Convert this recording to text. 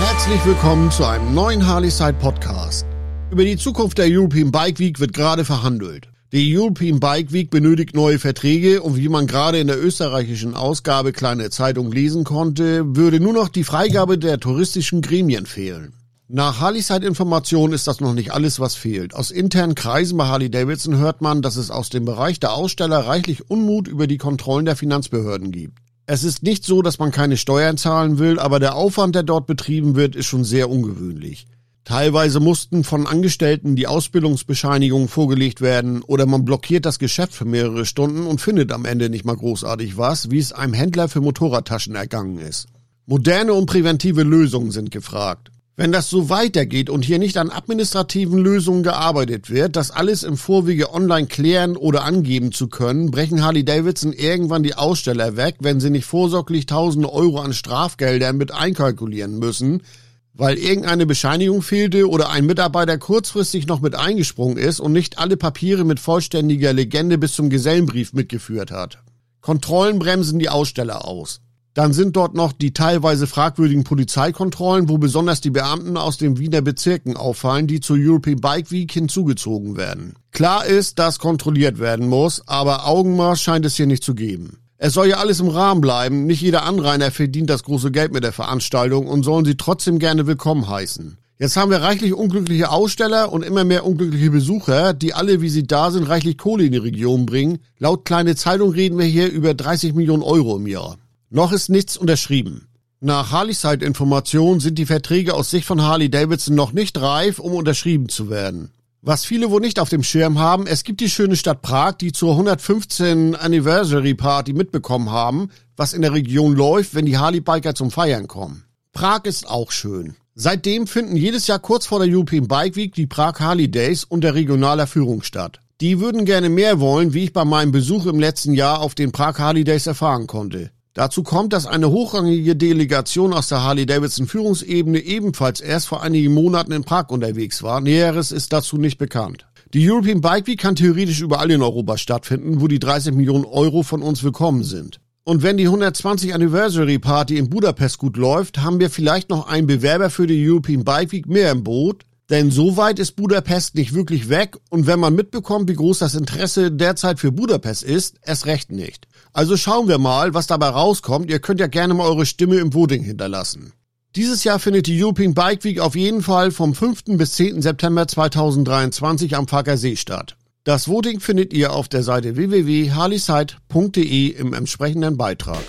Herzlich willkommen zu einem neuen Harley-Side Podcast. Über die Zukunft der European Bike Week wird gerade verhandelt. Die European Bike Week benötigt neue Verträge und wie man gerade in der österreichischen Ausgabe Kleine Zeitung lesen konnte, würde nur noch die Freigabe der touristischen Gremien fehlen. Nach Harley-Side-Informationen ist das noch nicht alles, was fehlt. Aus internen Kreisen bei Harley-Davidson hört man, dass es aus dem Bereich der Aussteller reichlich Unmut über die Kontrollen der Finanzbehörden gibt. Es ist nicht so, dass man keine Steuern zahlen will, aber der Aufwand, der dort betrieben wird, ist schon sehr ungewöhnlich. Teilweise mussten von Angestellten die Ausbildungsbescheinigungen vorgelegt werden oder man blockiert das Geschäft für mehrere Stunden und findet am Ende nicht mal großartig was, wie es einem Händler für Motorradtaschen ergangen ist. Moderne und präventive Lösungen sind gefragt. Wenn das so weitergeht und hier nicht an administrativen Lösungen gearbeitet wird, das alles im Vorwege online klären oder angeben zu können, brechen Harley Davidson irgendwann die Aussteller weg, wenn sie nicht vorsorglich tausende Euro an Strafgeldern mit einkalkulieren müssen, weil irgendeine Bescheinigung fehlte oder ein Mitarbeiter kurzfristig noch mit eingesprungen ist und nicht alle Papiere mit vollständiger Legende bis zum Gesellenbrief mitgeführt hat. Kontrollen bremsen die Aussteller aus. Dann sind dort noch die teilweise fragwürdigen Polizeikontrollen, wo besonders die Beamten aus den Wiener Bezirken auffallen, die zur European Bike Week hinzugezogen werden. Klar ist, dass kontrolliert werden muss, aber Augenmaß scheint es hier nicht zu geben. Es soll ja alles im Rahmen bleiben, nicht jeder Anrainer verdient das große Geld mit der Veranstaltung und sollen sie trotzdem gerne willkommen heißen. Jetzt haben wir reichlich unglückliche Aussteller und immer mehr unglückliche Besucher, die alle, wie sie da sind, reichlich Kohle in die Region bringen. Laut kleine Zeitung reden wir hier über 30 Millionen Euro im Jahr. Noch ist nichts unterschrieben. Nach Harley-Side-Informationen sind die Verträge aus Sicht von Harley-Davidson noch nicht reif, um unterschrieben zu werden. Was viele wohl nicht auf dem Schirm haben, es gibt die schöne Stadt Prag, die zur 115 Anniversary Party mitbekommen haben, was in der Region läuft, wenn die Harley-Biker zum Feiern kommen. Prag ist auch schön. Seitdem finden jedes Jahr kurz vor der European Bike Week die Prag Harley Days unter regionaler Führung statt. Die würden gerne mehr wollen, wie ich bei meinem Besuch im letzten Jahr auf den Prag Harley Days erfahren konnte. Dazu kommt, dass eine hochrangige Delegation aus der Harley-Davidson-Führungsebene ebenfalls erst vor einigen Monaten in Prag unterwegs war. Näheres ist dazu nicht bekannt. Die European Bike Week kann theoretisch überall in Europa stattfinden, wo die 30 Millionen Euro von uns willkommen sind. Und wenn die 120 Anniversary Party in Budapest gut läuft, haben wir vielleicht noch einen Bewerber für die European Bike Week mehr im Boot, denn so weit ist Budapest nicht wirklich weg und wenn man mitbekommt, wie groß das Interesse derzeit für Budapest ist, erst recht nicht. Also schauen wir mal, was dabei rauskommt. Ihr könnt ja gerne mal eure Stimme im Voting hinterlassen. Dieses Jahr findet die European Bike Week auf jeden Fall vom 5. bis 10. September 2023 am Faker See statt. Das Voting findet ihr auf der Seite www.harleyside.de im entsprechenden Beitrag.